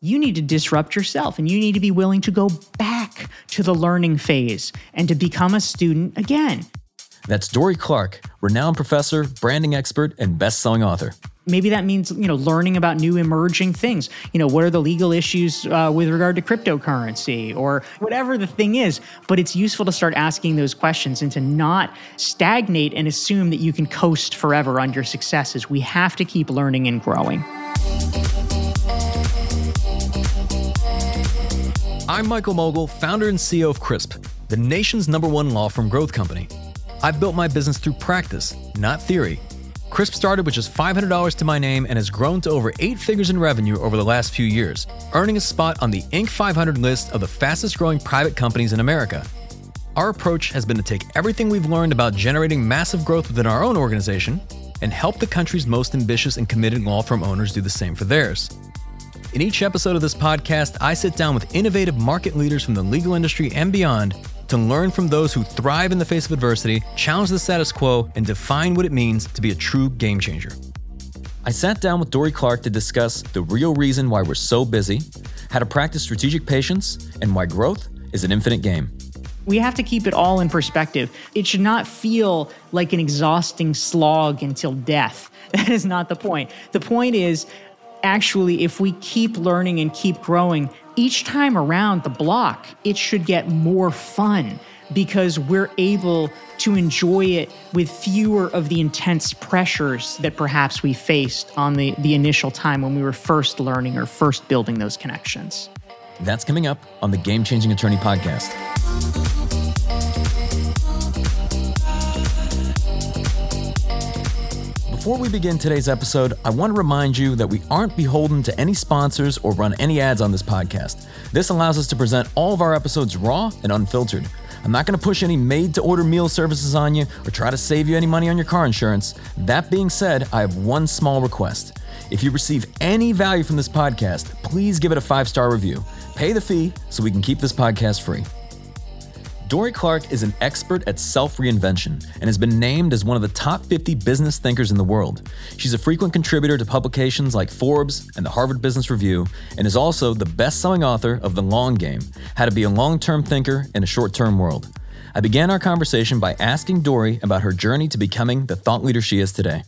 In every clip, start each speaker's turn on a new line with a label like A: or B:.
A: you need to disrupt yourself and you need to be willing to go back to the learning phase and to become a student again.
B: That's Dorie Clark, renowned professor, branding expert, and best-selling author.
A: Maybe that means you know learning about new emerging things. You know, what are the legal issues uh, with regard to cryptocurrency or whatever the thing is. But it's useful to start asking those questions and to not stagnate and assume that you can coast forever on your successes. We have to keep learning and growing.
B: I'm Michael Mogill, founder and CEO of Crisp, the nation's number one law firm growth company. I've built my business through practice, not theory. Crisp started with just $500 to my name and has grown to over eight figures in revenue over the last few years, earning a spot on the Inc. 500 list of the fastest growing private companies in America. Our approach has been to take everything we've learned about generating massive growth within our own organization and help the country's most ambitious and committed law firm owners do the same for theirs. In each episode of this podcast, I sit down with innovative market leaders from the legal industry and beyond to learn from those who thrive in the face of adversity, challenge the status quo, and define what it means to be a true game changer. I sat down with Dorie Clark to discuss the real reason why we're so busy, how to practice strategic patience, and why growth is an infinite game.
A: We have to keep it all in perspective. It should not feel like an exhausting slog until death. That is not the point. The point is actually, if we keep learning and keep growing, each time around the block, it should get more fun because we're able to enjoy it with fewer of the intense pressures that perhaps we faced on the, the initial time when we were first learning or first building those connections.
B: That's coming up on the Game Changing Attorney podcast. Before we begin today's episode, I want to remind you that we aren't beholden to any sponsors or run any ads on this podcast. This allows us to present all of our episodes raw and unfiltered. I'm not going to push any made to order meal services on you or try to save you any money on your car insurance. That being said, I have one small request. If you receive any value from this podcast, please give it a five star review. Pay the fee so we can keep this podcast free. Dorie Clark is an expert at self reinvention and has been named as one of the top 50 business thinkers in the world. She's a frequent contributor to publications like Forbes and the Harvard Business Review, and is also the best selling author of The Long Game How to Be a Long Term Thinker in a Short Term World. I began our conversation by asking Dorie about her journey to becoming the thought leader she is today.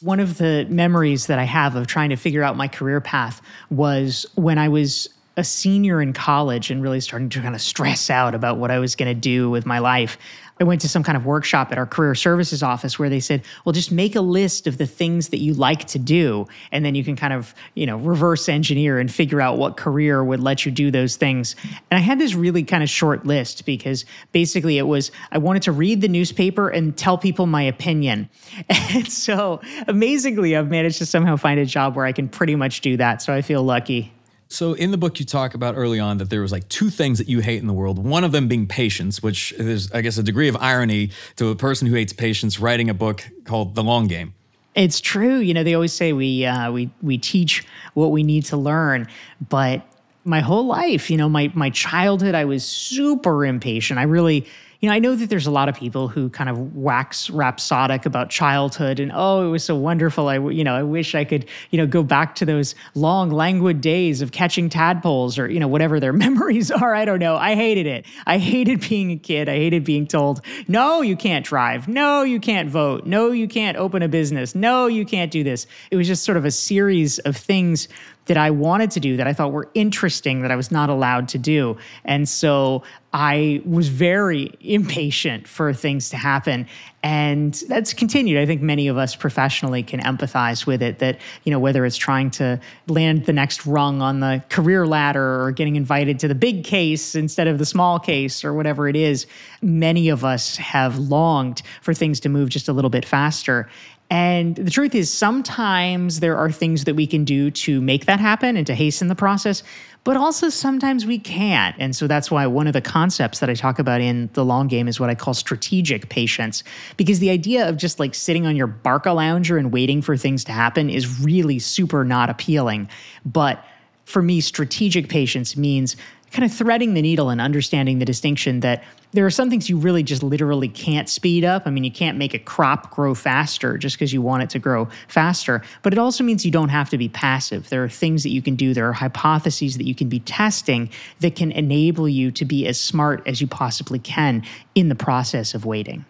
A: One of the memories that I have of trying to figure out my career path was when I was a senior in college and really starting to kind of stress out about what I was going to do with my life. I went to some kind of workshop at our career services office where they said, "Well, just make a list of the things that you like to do, and then you can kind of, you know, reverse engineer and figure out what career would let you do those things." And I had this really kind of short list because basically it was I wanted to read the newspaper and tell people my opinion. And so, amazingly, I've managed to somehow find a job where I can pretty much do that. So I feel lucky.
B: So in the book, you talk about early on that there was like two things that you hate in the world. One of them being patience, which is, I guess, a degree of irony to a person who hates patience writing a book called The Long Game.
A: It's true. You know, they always say we uh, we we teach what we need to learn, but my whole life, you know, my my childhood, I was super impatient. I really you know, I know that there's a lot of people who kind of wax rhapsodic about childhood and oh, it was so wonderful. I you know, I wish I could you know go back to those long languid days of catching tadpoles or you know whatever their memories are. I don't know. I hated it. I hated being a kid. I hated being told no, you can't drive. No, you can't vote. No, you can't open a business. No, you can't do this. It was just sort of a series of things that I wanted to do that I thought were interesting that I was not allowed to do. And so I was very impatient for things to happen. And that's continued. I think many of us professionally can empathize with it that, you know, whether it's trying to land the next rung on the career ladder or getting invited to the big case instead of the small case or whatever it is, many of us have longed for things to move just a little bit faster. And the truth is, sometimes there are things that we can do to make that happen and to hasten the process, but also sometimes we can't. And so that's why one of the concepts that I talk about in the long game is what I call strategic patience, because the idea of just like sitting on your Barca lounger and waiting for things to happen is really super not appealing. But for me, strategic patience means kind of threading the needle and understanding the distinction that there are some things you really just literally can't speed up. I mean, you can't make a crop grow faster just because you want it to grow faster, but it also means you don't have to be passive. There are things that you can do, there are hypotheses that you can be testing that can enable you to be as smart as you possibly can in the process of waiting.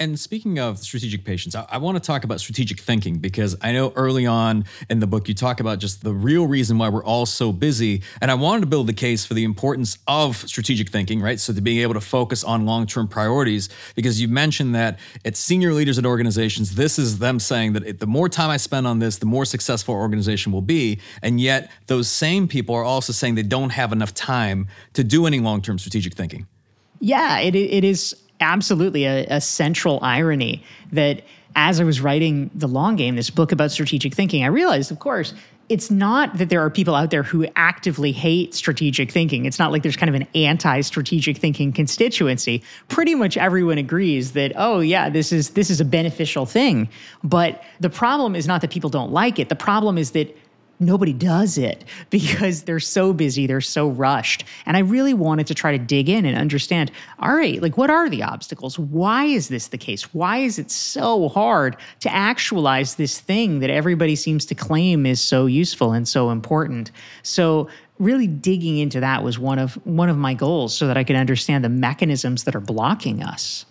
B: And speaking of strategic patience, I, I, want to talk about strategic thinking because I know early on in the book you talk about just the real reason why we're all so busy. And I wanted to build the case for the importance of strategic thinking, right? So to being able to focus on long term priorities, because you mentioned that at senior leaders at organizations, this is them saying that the more time I spend on this, the more successful our organization will be. And yet, those same people are also saying they don't have enough time to do any long term strategic thinking.
A: Yeah, it, it is absolutely a, a central irony that as I was writing The Long Game, this book about strategic thinking, I realized, of course, it's not that there are people out there who actively hate strategic thinking. It's not like there's kind of an anti strategic thinking constituency. Pretty much everyone agrees that oh yeah, this is this is a beneficial thing. But the problem is not that people don't like it. The problem is that nobody does it because they're so busy, they're so rushed. And I really wanted to try to dig in and understand all right, like what are the obstacles? Why is this the case? Why is it so hard to actualize this thing that everybody seems to claim is so useful and so important? So, really digging into that was one of one of my goals so that I could understand the mechanisms that are blocking us.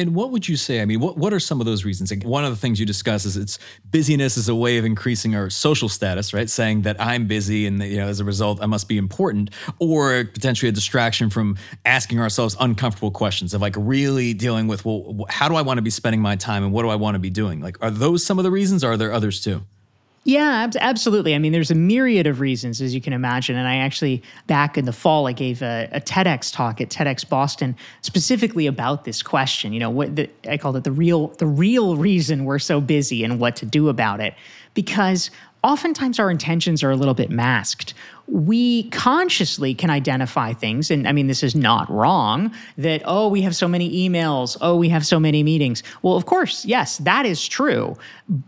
B: And what would you say? I mean, what, what are some of those reasons? Like one of the things you discuss is it's busyness is a way of increasing our social status, right? Saying that I'm busy and you know as a result I must be important, or potentially a distraction from asking ourselves uncomfortable questions of like really dealing with well, how do I want to be spending my time and what do I want to be doing? Like, are those some of the reasons? Or are there others too?
A: Yeah, absolutely. I mean, there's a myriad of reasons, as you can imagine. And I actually, back in the fall, I gave a, a TEDx talk at TEDx Boston specifically about this question. You know, what the, I called it the real, the real reason we're so busy and what to do about it. Because oftentimes our intentions are a little bit masked we consciously can identify things and i mean this is not wrong that oh we have so many emails oh we have so many meetings well of course yes that is true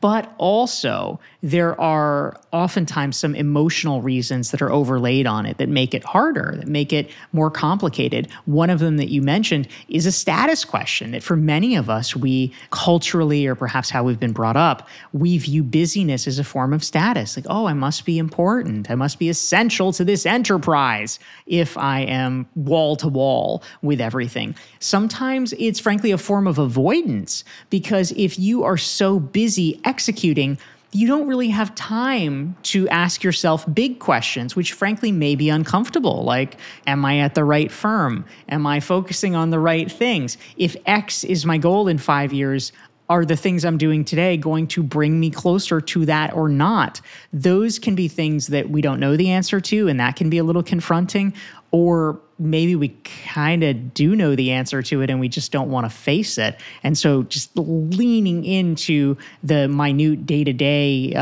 A: but also there are oftentimes some emotional reasons that are overlaid on it that make it harder that make it more complicated. One of them that you mentioned is a status question that for many of us we culturally or perhaps how we've been brought up we view busyness as a form of status. Like oh i must be important. I must be essential to this enterprise if I am wall to wall with everything. Sometimes it's frankly a form of avoidance because if you are so busy executing, you don't really have time to ask yourself big questions, which frankly may be uncomfortable. Like, am I at the right firm? Am I focusing on the right things? If X is my goal in five years, are the things I'm doing today going to bring me closer to that or not? Those can be things that we don't know the answer to, and that can be a little confronting. Or maybe we kind of do know the answer to it and we just don't want to face it. And so just leaning into the minute day to day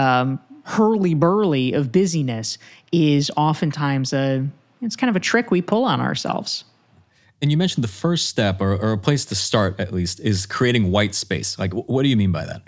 A: hurly burly of busyness is oftentimes a it's kind of a trick we pull on ourselves.
B: And you mentioned the first step, or, or, a place to start at least, is creating white space. Like, what do you mean by that?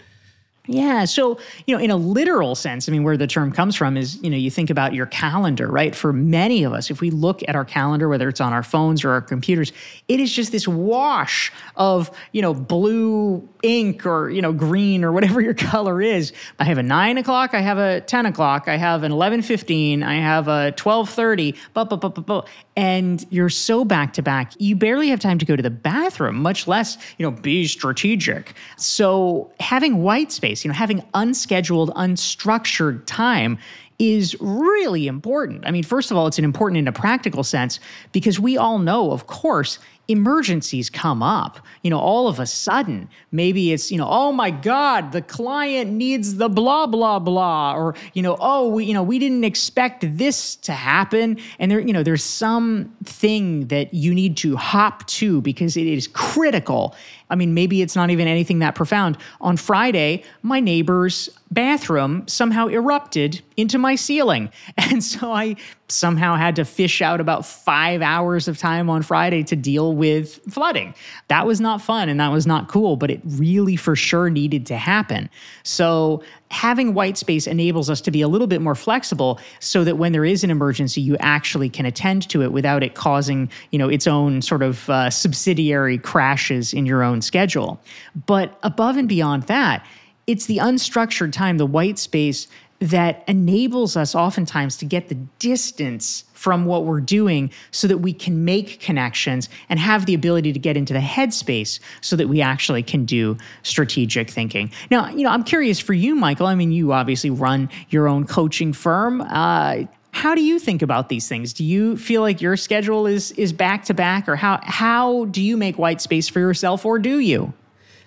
A: Yeah. So, you know, in a literal sense, I mean, where the term comes from is, you know, you think about your calendar, right? For many of us, if we look at our calendar, whether it's on our phones or our computers, it is just this wash of, you know, blue ink or, you know, green or whatever your color is. I have a nine o'clock, I have a 10 o'clock, I have an 11.15, I have a 12.30, blah, blah, blah, blah, blah. And you're so back to back, you barely have time to go to the bathroom, much less, you know, be strategic. So having white space, space. You know, having unscheduled, unstructured time is really important. I mean, first of all, it's an important in a practical sense because we all know, of course, emergencies come up. You know, all of a sudden, maybe it's, you know, oh my God, the client needs the blah, blah, blah. Or, you know, oh, we, you know, we didn't expect this to happen. And there, you know, there's some thing that you need to hop to because it is critical. I mean, maybe it's not even anything that profound. On Friday, my neighbor's bathroom somehow erupted into my ceiling. And so I somehow had to fish out about five hours of time on Friday to deal with flooding. That was not fun and that was not cool, but it really for sure needed to happen. So having white space enables us to be a little bit more flexible so that when there is an emergency you actually can attend to it without it causing you know its own sort of uh, subsidiary crashes in your own schedule but above and beyond that it's the unstructured time the white space that enables us oftentimes to get the distance from what we're doing so that we can make connections and have the ability to get into the headspace so that we actually can do strategic thinking. Now, you know, I'm curious for you, Michael. I mean, you obviously run your own coaching firm. Uh, how do you think about these things? Do you feel like your schedule is is back to back, or how how do you make white space for yourself, or do you?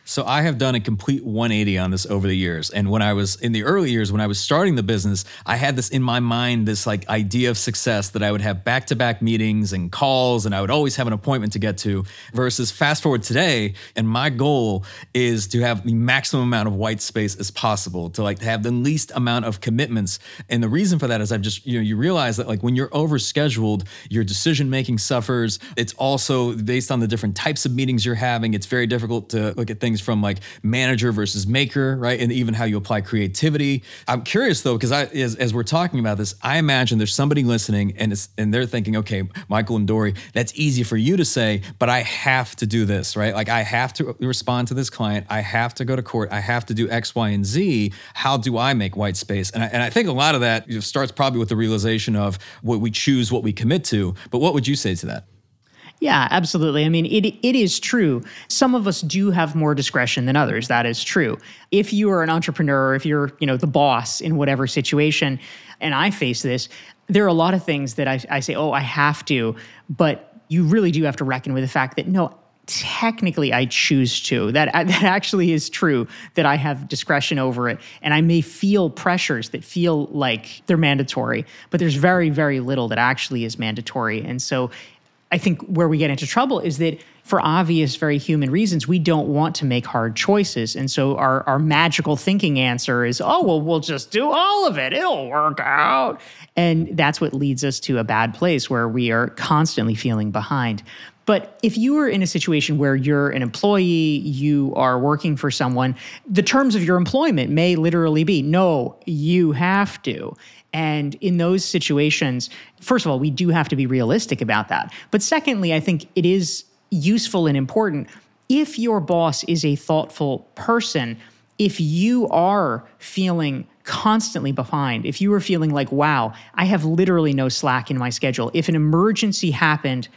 B: So I have done a complete 180 on this over the years. And when I was in the early years, when I was starting the business, I had this in my mind, this like idea of success that I would have back to back meetings and calls, and I would always have an appointment to get to. Versus fast forward today, and my goal is to have the maximum amount of white space as possible, to like have the least amount of commitments. And the reason for that is I've just, you know, you realize that like when you're overscheduled, your decision making suffers. It's also based on the different types of meetings you're having. It's very difficult to look at things things from like manager versus maker, right? And even how you apply creativity. I'm curious though, because I as, as we're talking about this, I imagine there's somebody listening and it's and they're thinking, okay, Michael and Dorie, that's easy for you to say, but I have to do this, right? Like I have to respond to this client, I have to go to court, I have to do X, Y, and Z. How do I make white space? And I, and I think a lot of that starts probably with the realization of what we choose, what we commit to. But what would you say to that?
A: Yeah, absolutely. I mean, it it is true. Some of us do have more discretion than others. That is true. If you are an entrepreneur, if you're, you know, the boss in whatever situation, and I face this, there are a lot of things that I, I say, oh, I have to, but you really do have to reckon with the fact that no, technically I choose to. That that actually is true. That I have discretion over it, and I may feel pressures that feel like they're mandatory, but there's very very little that actually is mandatory. And so I think where we get into trouble is that for obvious, very human reasons, we don't want to make hard choices. And so our, our magical thinking answer is, oh, well, we'll just do all of it. It'll work out. And that's what leads us to a bad place where we are constantly feeling behind. But if you are in a situation where you're an employee, you are working for someone, the terms of your employment may literally be no, you have to. And in those situations, first of all, we do have to be realistic about that. But secondly, I think it is useful and important if your boss is a thoughtful person, if you are feeling constantly behind, if you are feeling like, wow, I have literally no slack in my schedule, if an emergency happened,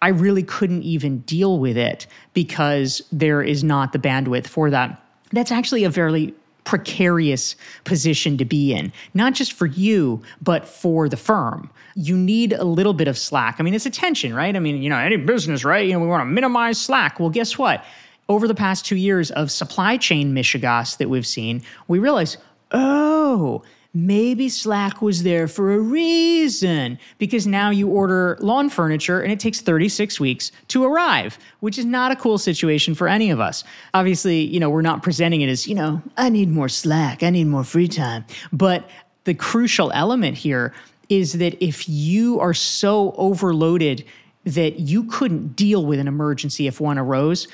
A: I really couldn't even deal with it because there is not the bandwidth for that. That's actually a fairly precarious position to be in, not just for you, but for the firm. You need a little bit of slack. I mean, it's a tension, right? I mean, you know, any business, right? You know, we want to minimize slack. Well, guess what? Over the past two years of supply chain mishigas that we've seen, we realize, oh, maybe Slack was there for a reason because now you order lawn furniture and it takes 36 weeks to arrive, which is not a cool situation for any of us. Obviously, you know, we're not presenting it as, you know, I need more Slack, I need more free time. But the crucial element here is that if you are so overloaded that you couldn't deal with an emergency if one arose,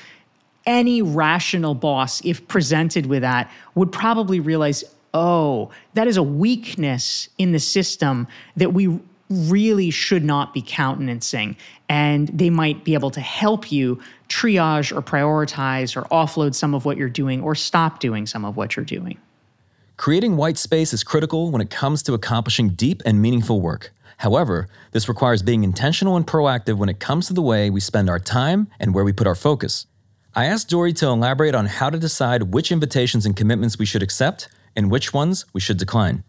A: any rational boss, if presented with that, would probably realize, oh, that is a weakness in the system that we really should not be countenancing. And they might be able to help you triage or prioritize or offload some of what you're doing or stop doing some of what you're doing.
B: Creating white space is critical when it comes to accomplishing deep and meaningful work. However, this requires being intentional and proactive when it comes to the way we spend our time and where we put our focus. I asked Dorie to elaborate on how to decide which invitations and commitments we should accept and which ones we should decline.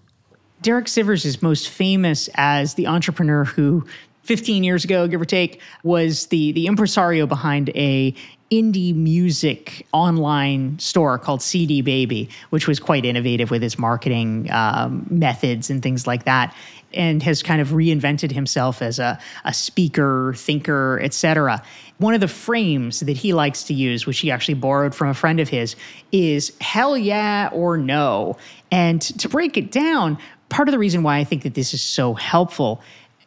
A: Derek Sivers is most famous as the entrepreneur who 15 years ago, give or take, was the the impresario behind a indie music online store called CD Baby, which was quite innovative with its marketing um, methods and things like that, and has kind of reinvented himself as a, a speaker, thinker, etc. One of the frames that he likes to use, which he actually borrowed from a friend of his, is hell yeah or no. And to break it down, part of the reason why I think that this is so helpful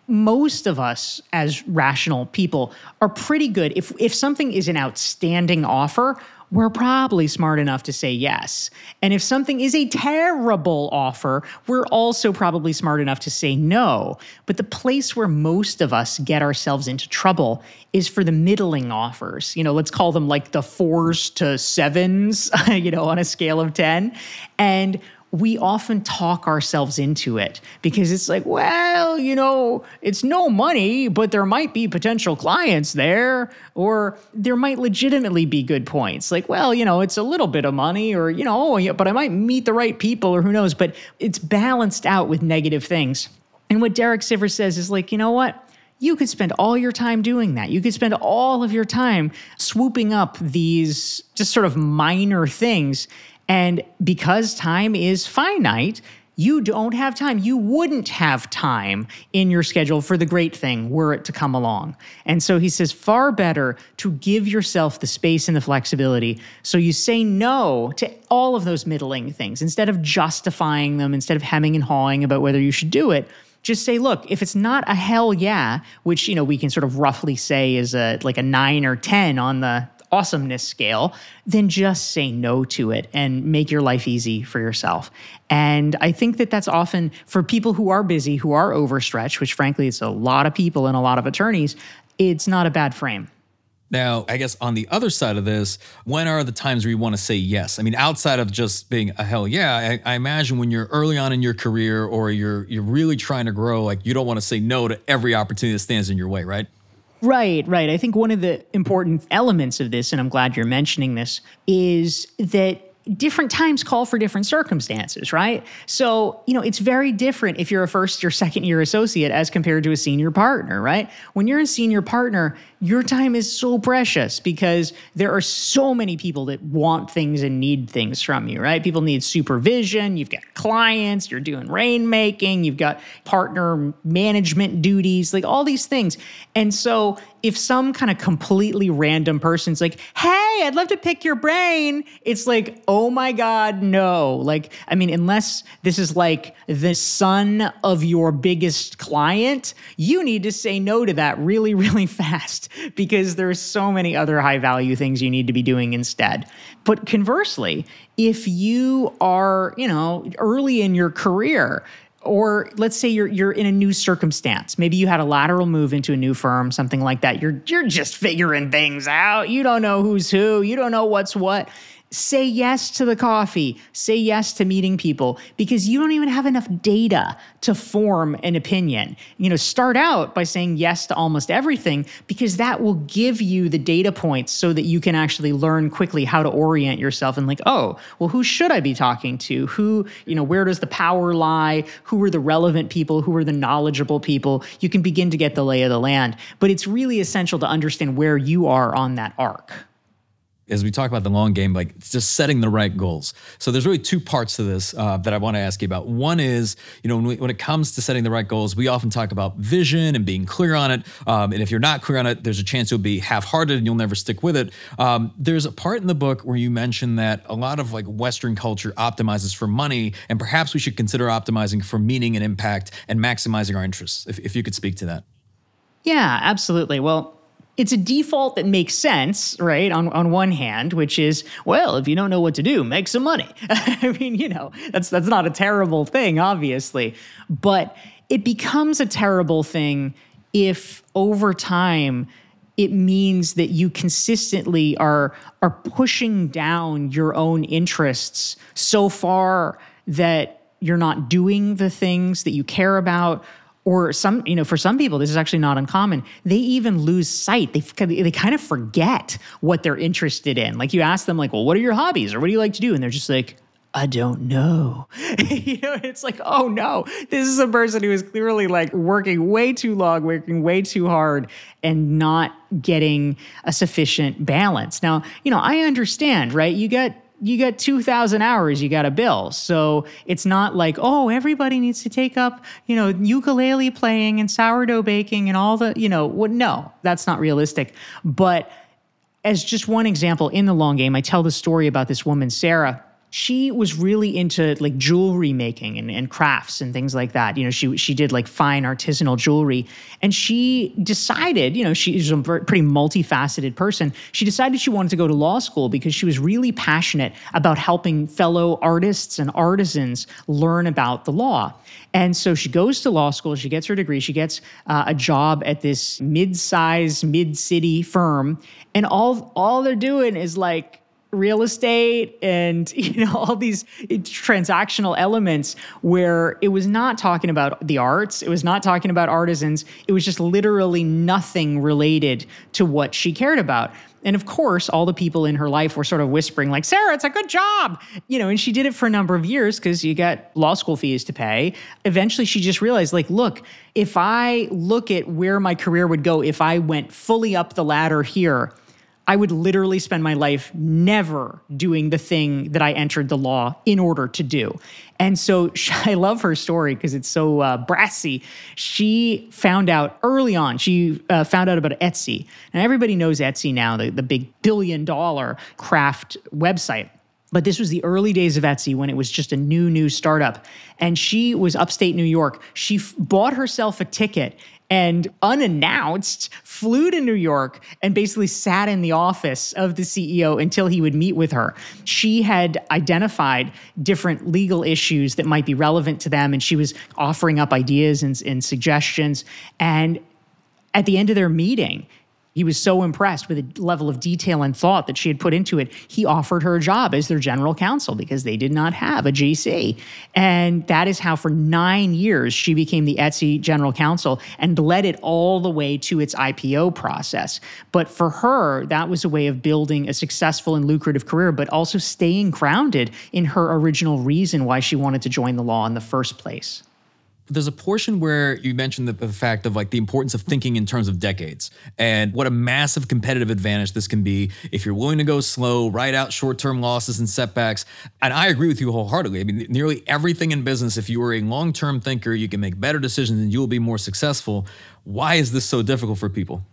A: most of us as rational people are pretty good if if something is an outstanding offer we're probably smart enough to say yes. And if something is a terrible offer, we're also probably smart enough to say no. But the place where most of us get ourselves into trouble is for the middling offers. You know, let's call them like the fours to sevens, you know, on a scale of 10. And we often talk ourselves into it because it's like, well, you know, it's no money, but there might be potential clients there, or there might legitimately be good points. Like, well, you know, it's a little bit of money, or, you know, oh, but I might meet the right people, or who knows, but it's balanced out with negative things. And what Derek Sivers says is like, you know what? You could spend all your time doing that. You could spend all of your time swooping up these just sort of minor things and because time is finite, you don't have time. You wouldn't have time in your schedule for the great thing were it to come along. And so he says, far better to give yourself the space and the flexibility so you say no to all of those middling things instead of justifying them, instead of hemming and hawing about whether you should do it just say look if it's not a hell yeah which you know we can sort of roughly say is a like a 9 or 10 on the awesomeness scale, then just say no to it and make your life easy for yourself. And I think that that's often for people who are busy, who are overstretched, which frankly it's a lot of people and a lot of attorneys, it's not a bad frame.
B: Now, I guess on the other side of this, when are the times where you want to say yes? I mean, outside of just being a hell yeah, I, I, imagine when you're early on in your career or you're you're really trying to grow, like you don't want to say no to every opportunity that stands in your way, right?
A: Right, right. I think one of the important elements of this, and I'm glad you're mentioning this, is that different times call for different circumstances, right? So, you know, it's very different if you're a first or second year associate as compared to a senior partner, right? When you're a senior partner, your time is so precious because there are so many people that want things and need things from you, right? People need supervision. You've got clients, you're doing rainmaking, you've got partner management duties, like all these things. And so if some kind of completely random person's like, hey, I'd love to pick your brain, it's like, oh my God, no. Like, I mean, unless this is like the son of your biggest client, you need to say no to that really, really fast because there's so many other high value things you need to be doing instead. But conversely, if you are, you know, early in your career, or let's say you're you're in a new circumstance. Maybe you had a lateral move into a new firm, something like that. You're you're just figuring things out. You don't know who's who. You don't know what's what say yes to the coffee, say yes to meeting people because you don't even have enough data to form an opinion. You know, start out by saying yes to almost everything because that will give you the data points so that you can actually learn quickly how to orient yourself and like, oh, well, who should I be talking to? Who, you know, where does the power lie? Who are the relevant people? Who are the knowledgeable people? You can begin to get the lay of the land. But it's really essential to understand where you are on that arc
B: as we talk about the long game, like it's just setting the right goals. So there's really two parts to this uh, that I want to ask you about. One is, you know, when, we, when, it comes to setting the right goals, we often talk about vision and being clear on it. Um, and if you're not clear on it, there's a chance you'll be half-hearted and you'll never stick with it. Um, there's a part in the book where you mention that a lot of like Western culture optimizes for money, and perhaps we should consider optimizing for meaning and impact and maximizing our interests. If, if you could speak to that.
A: Yeah, absolutely. Well, it's a default that makes sense, right? On on one hand, which is, well, if you don't know what to do, make some money. I mean, you know, that's that's not a terrible thing, obviously, but it becomes a terrible thing if over time it means that you consistently are are pushing down your own interests so far that you're not doing the things that you care about or some you know for some people this is actually not uncommon they even lose sight they, they kind of forget what they're interested in like you ask them like well what are your hobbies or what do you like to do and they're just like I don't know. you know, it's like, oh no, this is a person who is clearly like working way too long, working way too hard, and not getting a sufficient balance. Now, you know, I understand, right? You get you got 2000 hours you got a bill. So it's not like oh everybody needs to take up you know ukulele playing and sourdough baking and all the you know what no that's not realistic. But as just one example in the long game i tell the story about this woman sarah she was really into like jewelry making and, and crafts and things like that. You know, she she did like fine artisanal jewelry, and she decided, you know, she's a pretty multifaceted person. She decided she wanted to go to law school because she was really passionate about helping fellow artists and artisans learn about the law. And so she goes to law school. She gets her degree. She gets uh, a job at this mid-sized, mid-city firm, and all all they're doing is like real estate and you know all these transactional elements where it was not talking about the arts it was not talking about artisans it was just literally nothing related to what she cared about. And of course all the people in her life were sort of whispering like sarah it's a good job you know and she did it for a number of years because you got law school fees to pay. Eventually she just realized like look if i look at where my career would go if i went fully up the ladder here I would literally spend my life never doing the thing that I entered the law in order to do. And so I love her story because it's so uh, brassy. She found out early on, she uh, found out about Etsy. And everybody knows Etsy now, the, the big billion dollar craft website. But this was the early days of Etsy when it was just a new, new startup. And she was upstate New York. She f- bought herself a ticket and unannounced flew to New York and basically sat in the office of the CEO until he would meet with her. She had identified different legal issues that might be relevant to them, and she was offering up ideas and, and suggestions. And at the end of their meeting, he was so impressed with the level of detail and thought that she had put into it. He offered her a job as their general counsel because they did not have a GC. And that is how, for nine years, she became the Etsy general counsel and led it all the way to its IPO process. But for her, that was a way of building a successful and lucrative career, but also staying grounded in her original reason why she wanted to join the law in the first place
B: there's a portion where you mentioned the, the fact of like the importance of thinking in terms of decades and what a massive competitive advantage this can be if you're willing to go slow, ride out short-term losses and setbacks. And I agree with you wholeheartedly. I mean, nearly everything in business, if you are a long-term thinker, you can make better decisions and you will be more successful. Why is this so difficult for people?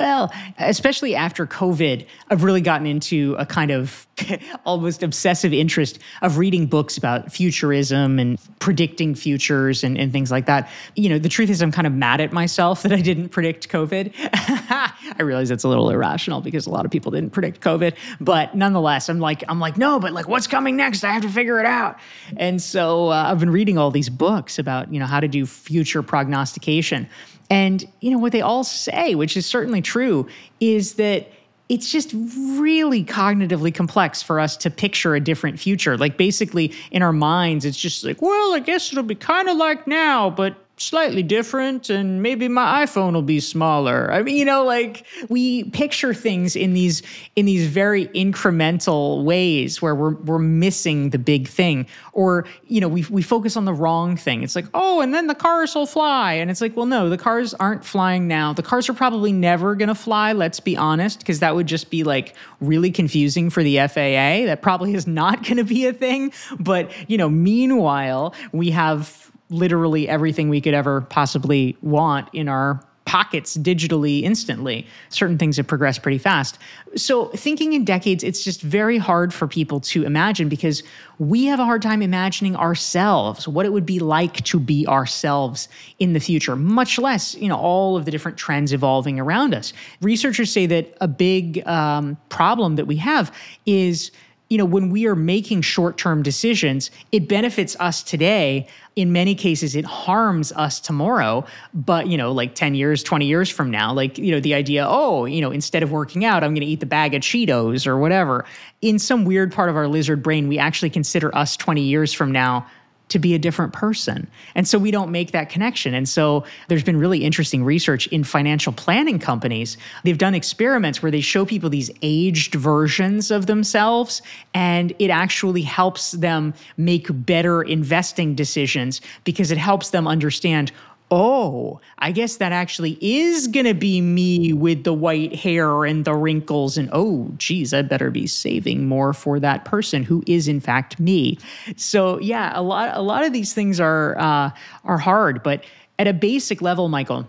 A: Well, especially after COVID, I've really gotten into a kind of almost obsessive interest of reading books about futurism and predicting futures and, and things like that. You know, the truth is, I'm kind of mad at myself that I didn't predict COVID. I realize it's a little irrational because a lot of people didn't predict COVID, but nonetheless, I'm like, I'm like, no, but like, what's coming next? I have to figure it out. And so uh, I've been reading all these books about, you know, how to do future prognostication. And, you know, what they all say, which is certainly true, is that it's just really cognitively complex for us to picture a different future. Like basically in our minds, it's just like, well, I guess it'll be kind of like now, but slightly different and maybe my iphone will be smaller. I mean you know like we picture things in these in these very incremental ways where we're we're missing the big thing. Or you know we we focus on the wrong thing. It's like oh and then the cars will fly. And it's like well no the cars aren't flying now. The cars are probably never going to fly let's be honest because that would just be like really confusing for the FAA that probably is not going to be a thing. But you know meanwhile we have literally everything we could ever possibly want in our pockets digitally instantly. Certain things have progressed pretty fast. So, thinking in decades, it's just very hard for people to imagine because we have a hard time imagining ourselves, what it would be like to be ourselves in the future, much less, you know, all of the different trends evolving around us. Researchers say that a big um, problem that we have is you know, when we are making short term decisions, it benefits us today. In many cases, it harms us tomorrow. But, you know, like 10 years, 20 years from now, like, you know, the idea, oh, you know, instead of working out, I'm going to eat the bag of Cheetos or whatever. In some weird part of our lizard brain, we actually consider us 20 years from now to be a different person. And so we don't make that connection. And so there's been really interesting research in financial planning companies. They've done experiments where they show people these aged versions of themselves, and it actually helps them make better investing decisions because it helps them understand oh, I guess that actually is going to be me with the white hair and the wrinkles. And oh, geez, I better be saving more for that person who is in fact me. So yeah, a lot, a lot of these things are uh, are hard, but at a basic level, Michael.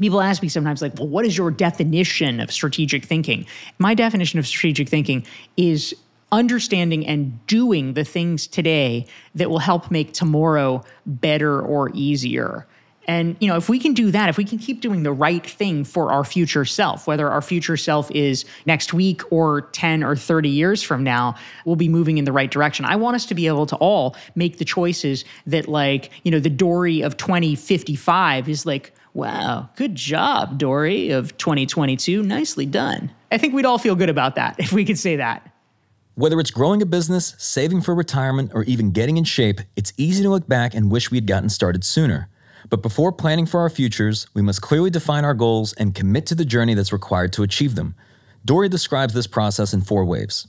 A: People ask me sometimes, like, well, what is your definition of strategic thinking? My definition of strategic thinking is understanding and doing the things today that will help make tomorrow better or easier. And you know, if we can do that, if we can keep doing the right thing for our future self, whether our future self is next week or 10 or 30 years from now, we'll be moving in the right direction. I want us to be able to all make the choices that like, you know, the Dorie of 2055 is like, wow, good job, Dorie of 2022. Nicely done. I think we'd all feel good about that if we could say that.
B: Whether it's growing a business, saving for retirement, or even getting in shape, it's easy to look back and wish we had gotten started sooner. But before planning for our futures, we must clearly define our goals and commit to the journey that's required to achieve them. Dorie describes this process in four waves.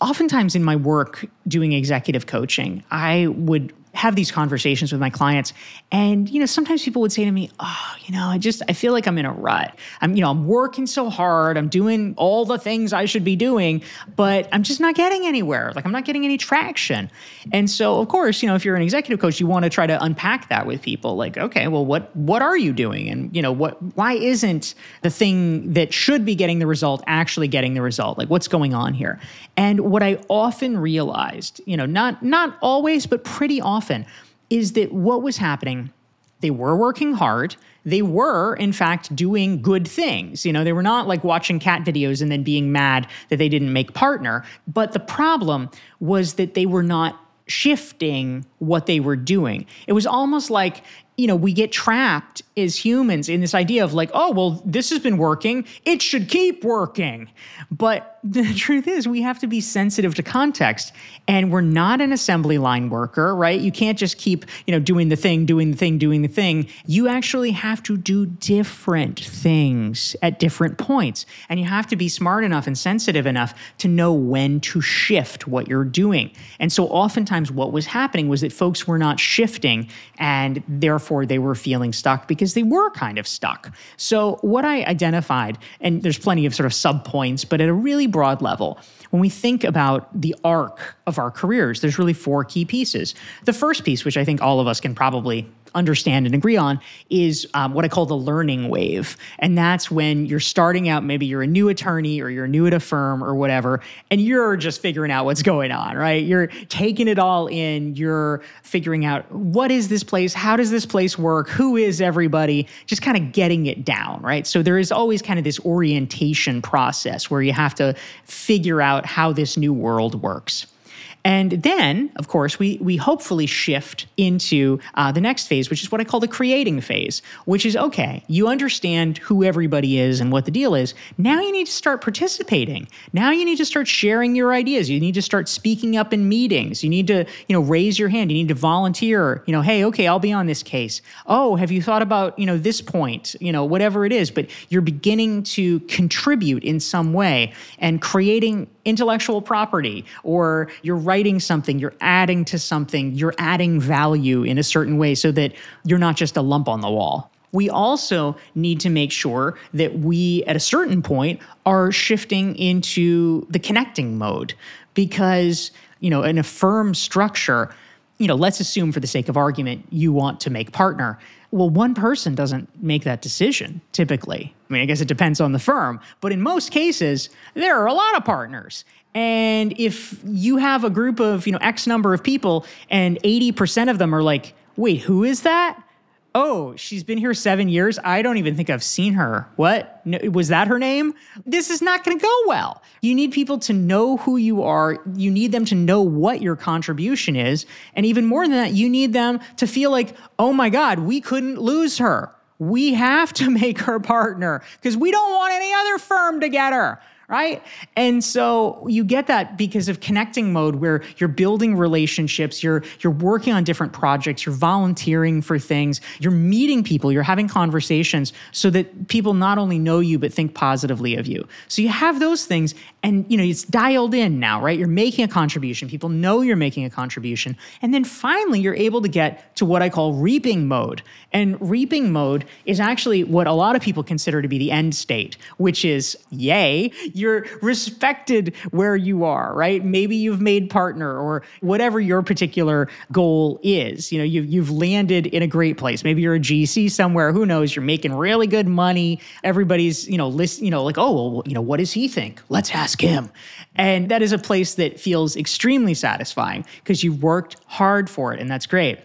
A: Oftentimes in my work doing executive coaching, I would have these conversations with my clients and you know sometimes people would say to me oh you know i just i feel like i'm in a rut. I'm you know i'm working so hard. I'm doing all the things i should be doing but i'm just not getting anywhere. Like i'm not getting any traction. And so of course you know if you're an executive coach you want to try to unpack that with people. Like okay well what what are you doing? And you know what why isn't the thing that should be getting the result actually getting the result? Like what's going on here? And what i often realized you know not not always but pretty often often is that what was happening, they were working hard. They were, in fact, doing good things. You know, they were not like watching cat videos and then being mad that they didn't make partner. But the problem was that they were not shifting what they were doing. It was almost like you know, we get trapped as humans in this idea of like, oh, well, this has been working. It should keep working. But the truth is, we have to be sensitive to context. And we're not an assembly line worker, right? You can't just keep, you know, doing the thing, doing the thing, doing the thing. You actually have to do different things at different points. And you have to be smart enough and sensitive enough to know when to shift what you're doing. And so oftentimes what was happening was that folks were not shifting and therefore they were feeling stuck because they were kind of stuck. So, what I identified, and there's plenty of sort of sub points, but at a really broad level, when we think about the arc of our careers, there's really four key pieces. The first piece, which I think all of us can probably understand and agree on is um, what I call the learning wave. And that's when you're starting out, maybe you're a new attorney or you're new at a firm or whatever, and you're just figuring out what's going on, right? You're taking it all in, you're figuring out what is this place? How does this place work? Who is everybody? Just kind of getting it down, right? So there is always kind of this orientation process where you have to figure out how this new world works. And then, of course, we, we hopefully shift into uh, the next phase, which is what I call the creating phase, which is okay, you understand who everybody is and what the deal is. Now you need to start participating. Now you need to start sharing your ideas. You need to start speaking up in meetings. You need to, you know, raise your hand. You need to volunteer. You know, hey, okay, I'll be on this case. Oh, have you thought about, you know, this point, you know, whatever it is, but you're beginning to contribute in some way and creating intellectual property or you're writing something, you're adding to something, you're adding value in a certain way so that you're not just a lump on the wall. We also need to make sure that we, at a certain point, are shifting into the connecting mode because, you know, in a firm structure, you know, let's assume for the sake of argument, you want to make partner. Well, one person doesn't make that decision typically. I mean, I guess it depends on the firm, but in most cases, there are a lot of partners. And if you have a group of, you know, X number of people and 80% of them are like, wait, who is that? oh, she's been here seven years. I don't even think I've seen her. What? No, was that her name? This is not going to go well. You need people to know who you are. You need them to know what your contribution is. And even more than that, you need them to feel like, oh my God, we couldn't lose her. We have to make her partner because we don't want any other firm to get her right? And so you get that because of connecting mode where you're building relationships, you're you're working on different projects, you're volunteering for things, you're meeting people, you're having conversations so that people not only know you but think positively of you. So you have those things and you know it's dialed in now, right? You're making a contribution. People know you're making a contribution. And then finally you're able to get to what I call reaping mode. And reaping mode is actually what a lot of people consider to be the end state, which is yay, you're respected where you are, right? Maybe you've made partner or whatever your particular goal is. You know, you've, you've landed in a great place. Maybe you're a GC somewhere, who knows, you're making really good money. Everybody's, you know, list, you know, like, oh, well, you know, what does he think? Let's ask him. And that is a place that feels extremely satisfying because you worked hard for it, and that's great.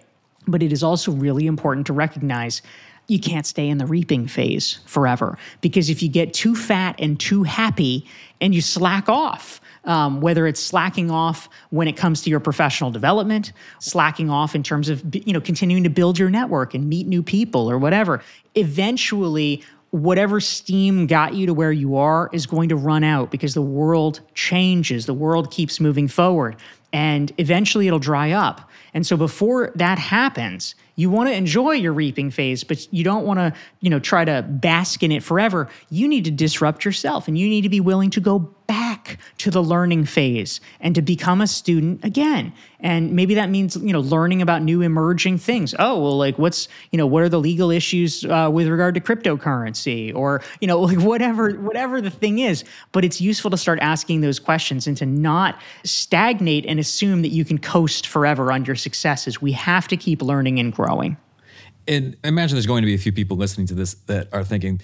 A: But it is also really important to recognize you can't stay in the reaping phase forever. Because if you get too fat and too happy and you slack off, um, whether it's slacking off when it comes to your professional development, slacking off in terms of you know continuing to build your network and meet new people or whatever, eventually whatever steam got you to where you are is going to run out because the world changes, the world keeps moving forward, and eventually it'll dry up. And so before that happens, you want to enjoy your reaping phase, but you don't want to, you know, try to bask in it forever. You need to disrupt yourself and you need to be willing to go back to the learning phase and to become a student again. And maybe that means, you know, learning about new emerging things. Oh, well, like what's, you know, what are the legal issues uh, with regard to cryptocurrency or, you know, like whatever, whatever the thing is. But it's useful to start asking those questions and to not stagnate and assume that you can coast forever on your successes. We have to keep learning and growing.
B: And imagine there's going to be a few people listening to this that are thinking,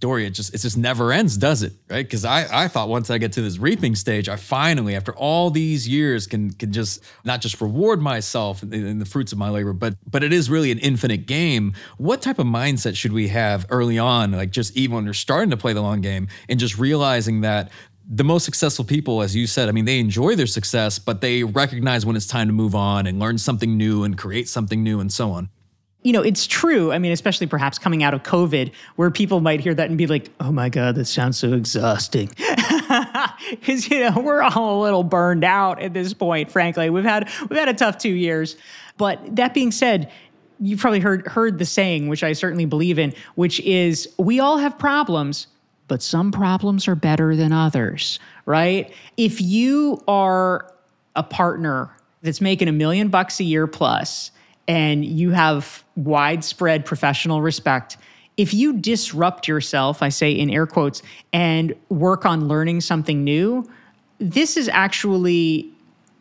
B: Dorie, it just it just never ends, does it? Right? Because I, I thought once I get to this reaping stage, I finally, after all these years, can can just not just reward myself in, in the fruits of my labor, but but it is really an infinite game. What type of mindset should we have early on, like just even when you're starting to play the long game, and just realizing that the most successful people, as you said, I mean, they enjoy their success, but they recognize when it's time to move on and learn something new and create something new and so on
A: you know, it's true. I mean, especially perhaps coming out of COVID, where people might hear that and be like, oh my God, that sounds so exhausting. Because, you know, we're all a little burned out at this point, frankly. We've had we've had a tough two years. But that being said, you've probably heard heard the saying, which I certainly believe in, which is we all have problems, but some problems are better than others, right? If you are a partner that's making a million bucks a year plus, and you have widespread professional respect, if you disrupt yourself, I say in air quotes, and work on learning something new, this is actually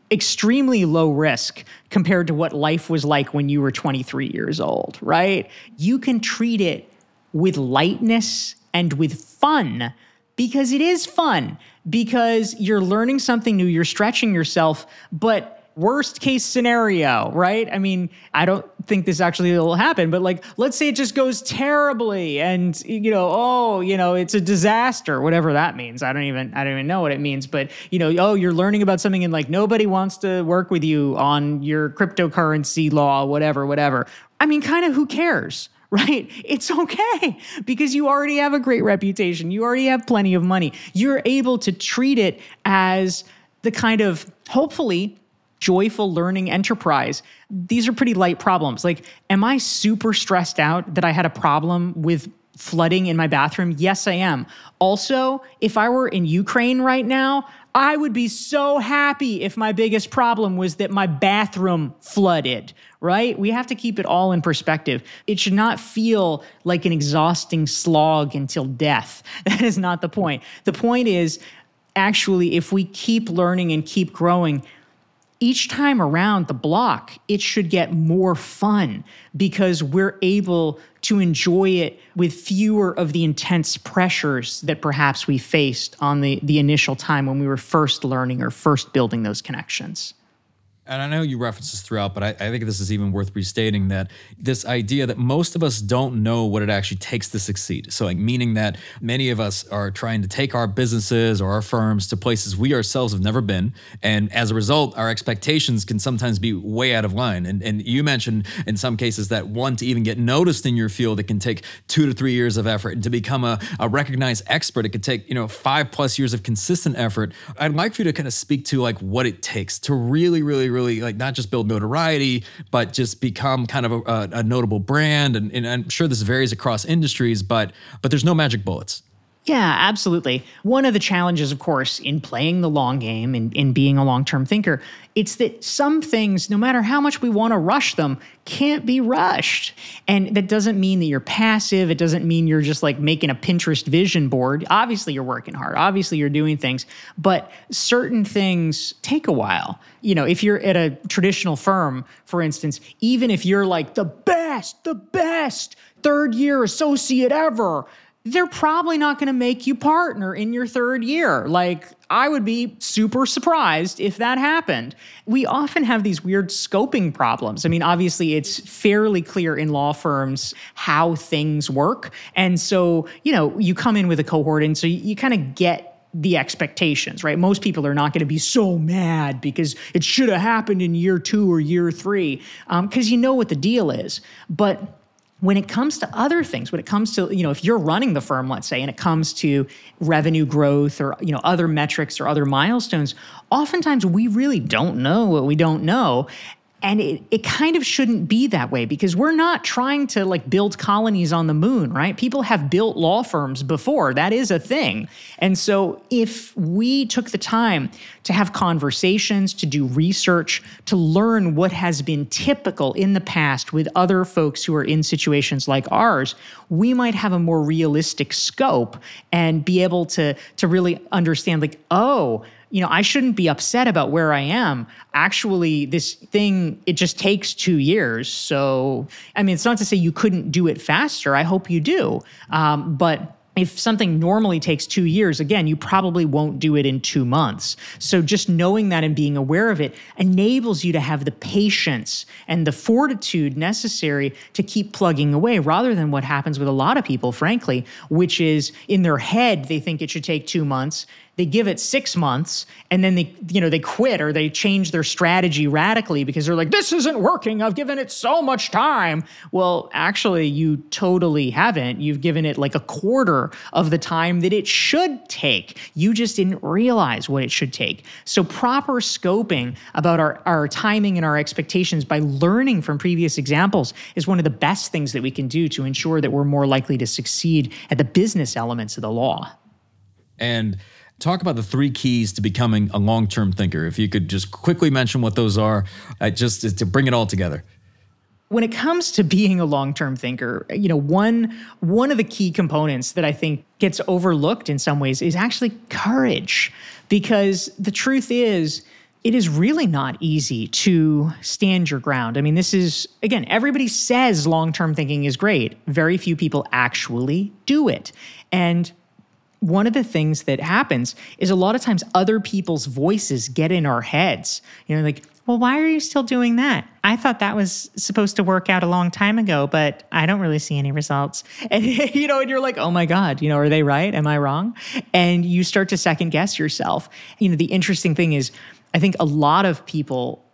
A: extremely low risk compared to what life was like when you were 23 years old, right? You can treat it with lightness and with fun because it is fun, because you're learning something new, you're stretching yourself, but worst case scenario, right? I mean, I don't think this actually will happen, but like, let's say it just goes terribly and, you know, oh, you know, it's a disaster, whatever that means. I don't even, I don't even know what it means, but, you know, oh, you're learning about something and like nobody wants to work with you on your cryptocurrency law, whatever, whatever. I mean, kind of who cares? right? It's okay because you already have a great reputation. You already have plenty of money. You're able to treat it as the kind of hopefully joyful learning enterprise. These are pretty light problems. Like, am I super stressed out that I had a problem with flooding in my bathroom? Yes, I am. Also, if I were in Ukraine right now, I would be so happy if my biggest problem was that my bathroom flooded, right? We have to keep it all in perspective. It should not feel like an exhausting slog until death. That is not the point. The point is actually, if we keep learning and keep growing, each time around the block, it should get more fun because we're able to enjoy it with fewer of the intense pressures that perhaps we faced on the, the initial time when we were first learning or first building those connections.
B: And I know you reference this throughout, but I, I, think this is even worth restating that this idea that most of us don't know what it actually takes to succeed. So, like, meaning that many of us are trying to take our businesses or our firms to places we ourselves have never been. And as a result, our expectations can sometimes be way out of line. And, and you mentioned in some cases that one, to even get noticed in your field, it can take two to three years of effort. And to become a, a recognized expert, it could take, you know, five plus years of consistent effort. I'd like for you to kind of speak to like what it takes to really, really, really really like not just build notoriety, but just become kind of a, a notable brand. And, and I'm sure this varies across industries, but but there's no magic bullets.
A: Yeah, absolutely. One of the challenges, of course, in playing the long game and in being a long term thinker, it's that some things, no matter how much we want to rush them, can't be rushed. And that doesn't mean that you're passive. It doesn't mean you're just like making a Pinterest vision board. Obviously, you're working hard. Obviously, you're doing things, but certain things take a while. You know, if you're at a traditional firm, for instance, even if you're like the best, the best third year associate ever, they're probably not going to make you partner in your third year. Like, I would be super surprised if that happened. We often have these weird scoping problems. I mean, obviously, it's fairly clear in law firms how things work. And so, you know, you come in with a cohort, and so you, you kind of get the expectations, right? Most people are not going to be so mad because it should have happened in year two or year three, because um, you know what the deal is. But when it comes to other things when it comes to you know if you're running the firm let's say and it comes to revenue growth or you know other metrics or other milestones oftentimes we really don't know what we don't know and it, it kind of shouldn't be that way because we're not trying to like build colonies on the moon right? People have built law firms before. That is a thing. And so if we took the time to have conversations to do research to learn what has been typical in the past with other folks who are in situations like ours we might have a more realistic scope and be able to to really understand like oh you know, I shouldn't be upset about where I am. Actually, this thing, it just takes two years. So, I mean, it's not to say you couldn't do it faster. I hope you do. Um, but if something normally takes two years, again, you probably won't do it in two months. So just knowing that and being aware of it enables you to have the patience and the fortitude necessary to keep plugging away rather than what happens with a lot of people, frankly, which is in their head, they think it should take two months they give it six months and then they you know they quit or they change their strategy radically because they're like this isn't working. I've given it so much time. Well actually you totally haven't. You've given it like a quarter of the time that it should take. You just didn't realize what it should take. So proper scoping about our, our timing and our expectations by learning from previous examples is one of the best things that we can do to ensure that we're more likely to succeed at the business elements of the law.
B: And talk about the three keys to becoming a long-term thinker if you could just quickly mention what those are uh, just to bring it all together
A: when it comes to being a long-term thinker you know one one of the key components that i think gets overlooked in some ways is actually courage because the truth is it is really not easy to stand your ground. I mean, this is, again, everybody says long term thinking is great. Very few people actually do it. And one of the things that happens is a lot of times other people's voices get in our heads. You know, like, well, why are you still doing that? I thought that was supposed to work out a long time ago, but I don't really see any results. And you know, and you're like, oh my God, you know, are they right? Am I wrong? And you start to second guess yourself. You know, the interesting thing is, I think a lot of people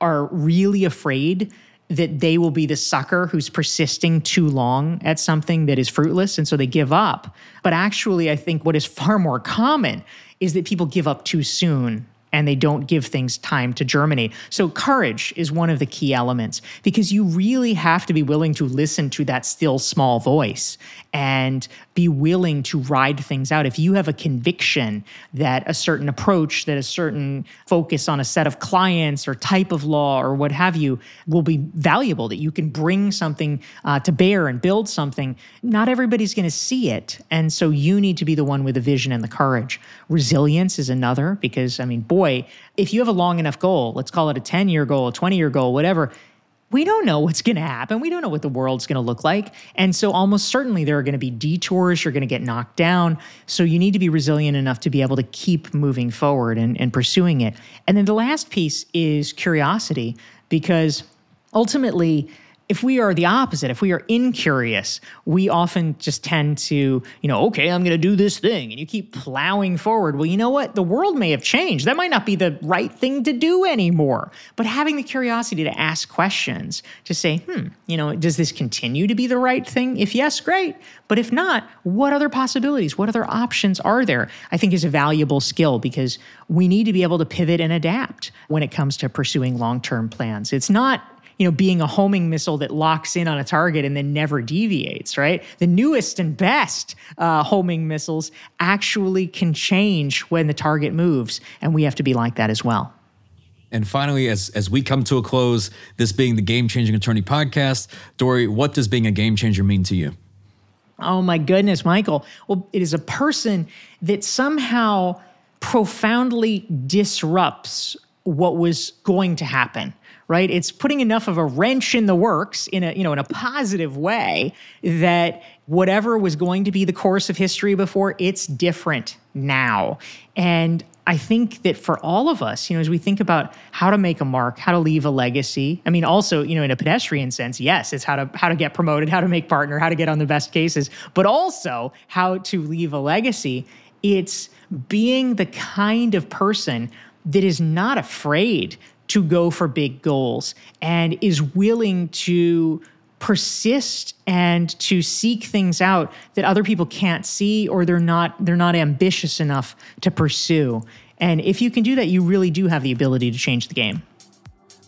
A: are really afraid that they will be the sucker who's persisting too long at something that is fruitless and so they give up. But actually, I think what is far more common is that people give up too soon and they don't give things time to germinate. So, courage is one of the key elements because you really have to be willing to listen to that still small voice and be willing to ride things out. If you have a conviction that a certain approach, that a certain focus on a set of clients or type of law or what have you will be valuable, that you can bring something uh, to bear and build something, not everybody's going to see it. And so you need to be the one with the vision and the courage. Resilience is another because, I mean, if you have a long enough goal, let's call it a 10 year goal, a 20 year goal, whatever we don't know what's going to happen. We don't know what the world's going to look like. And so, almost certainly, there are going to be detours. You're going to get knocked down. So, you need to be resilient enough to be able to keep moving forward and, and pursuing it. And then the last piece is curiosity, because ultimately, if we are the opposite, if we are incurious, we often just tend to, you know, okay, I'm going to do this thing, and you keep plowing forward. Well, you know what? The world may have changed. That might not be the right thing to do anymore. But having the curiosity to ask questions, to say, hmm, you know, does this continue to be the right thing? If yes, great. But if not, what other possibilities, what other options are there? I think is a valuable skill because we need to be able to pivot and adapt when it comes to pursuing long term plans. It's not you know, being a homing missile that locks in on a target and then never deviates, right? The newest and best uh, homing missiles actually can change when the target moves, and we have to be like that as well.
B: And finally, as as we come to a close, this being the Game Changing Attorney podcast, Dorie, what does being a game changer mean to you?
A: Oh my goodness, Michael. Well, it is a person that somehow profoundly disrupts what was going to happen right? It's putting enough of a wrench in the works in a, you know, in a positive way that whatever was going to be the course of history before, it's different now. And I think that for all of us, you know, as we think about how to make a mark, how to leave a legacy, I mean, also, you know, in a pedestrian sense, yes, it's how to how to get promoted, how to make partner, how to get on the best cases, but also how to leave a legacy. It's being the kind of person that is not afraid to go for big goals and is willing to persist and to seek things out that other people can't see or they're not they're not ambitious enough to pursue. And if you can do that, you really do have the ability to change the game.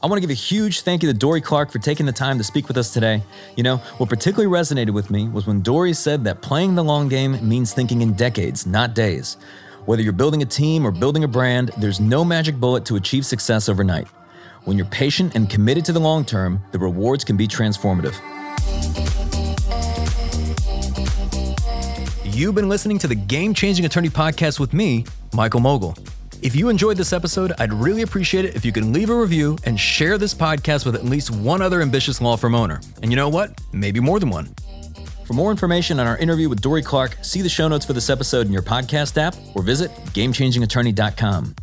B: I want to give a huge thank you to Dorie Clark for taking the time to speak with us today. You know, what particularly resonated with me was when Dorie said that playing the long game means thinking in decades, not days. Whether you're building a team or building a brand, there's no magic bullet to achieve success overnight. When you're patient and committed to the long term, the rewards can be transformative. You've been listening to the Game Changing Attorney Podcast with me, Michael Mogill. If you enjoyed this episode, I'd really appreciate it if you can leave a review and share this podcast with at least one other ambitious law firm owner. And you know what? Maybe more than one. For more information on our interview with Dorie Clark, see the show notes for this episode in your podcast app or visit GameChangingAttorney.com.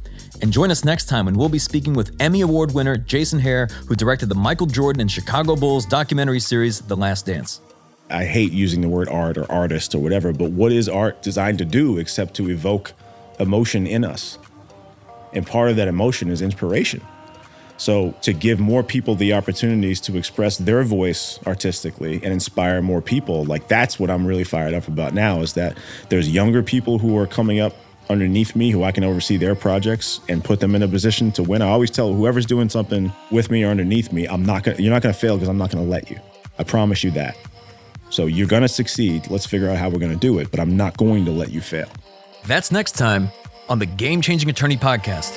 B: And join us next time when we'll be speaking with Emmy Award winner Jason Hehir, who directed the Michael Jordan and Chicago Bulls documentary series, The Last Dance.
C: I hate using the word art or artist or whatever, but what is art designed to do except to evoke emotion in us? And part of that emotion is inspiration. So, to give more people the opportunities to express their voice artistically and inspire more people, like that's what I'm really fired up about now is that there's younger people who are coming up underneath me who I can oversee their projects and put them in a position to win. I always tell whoever's doing something with me or underneath me, I'm not gonna, you're not going to fail because I'm not going to let you. I promise you that. So you're going to succeed. Let's figure out how we're going to do it, but I'm not going to let you fail.
B: That's next time on the Game Changing Attorney Podcast.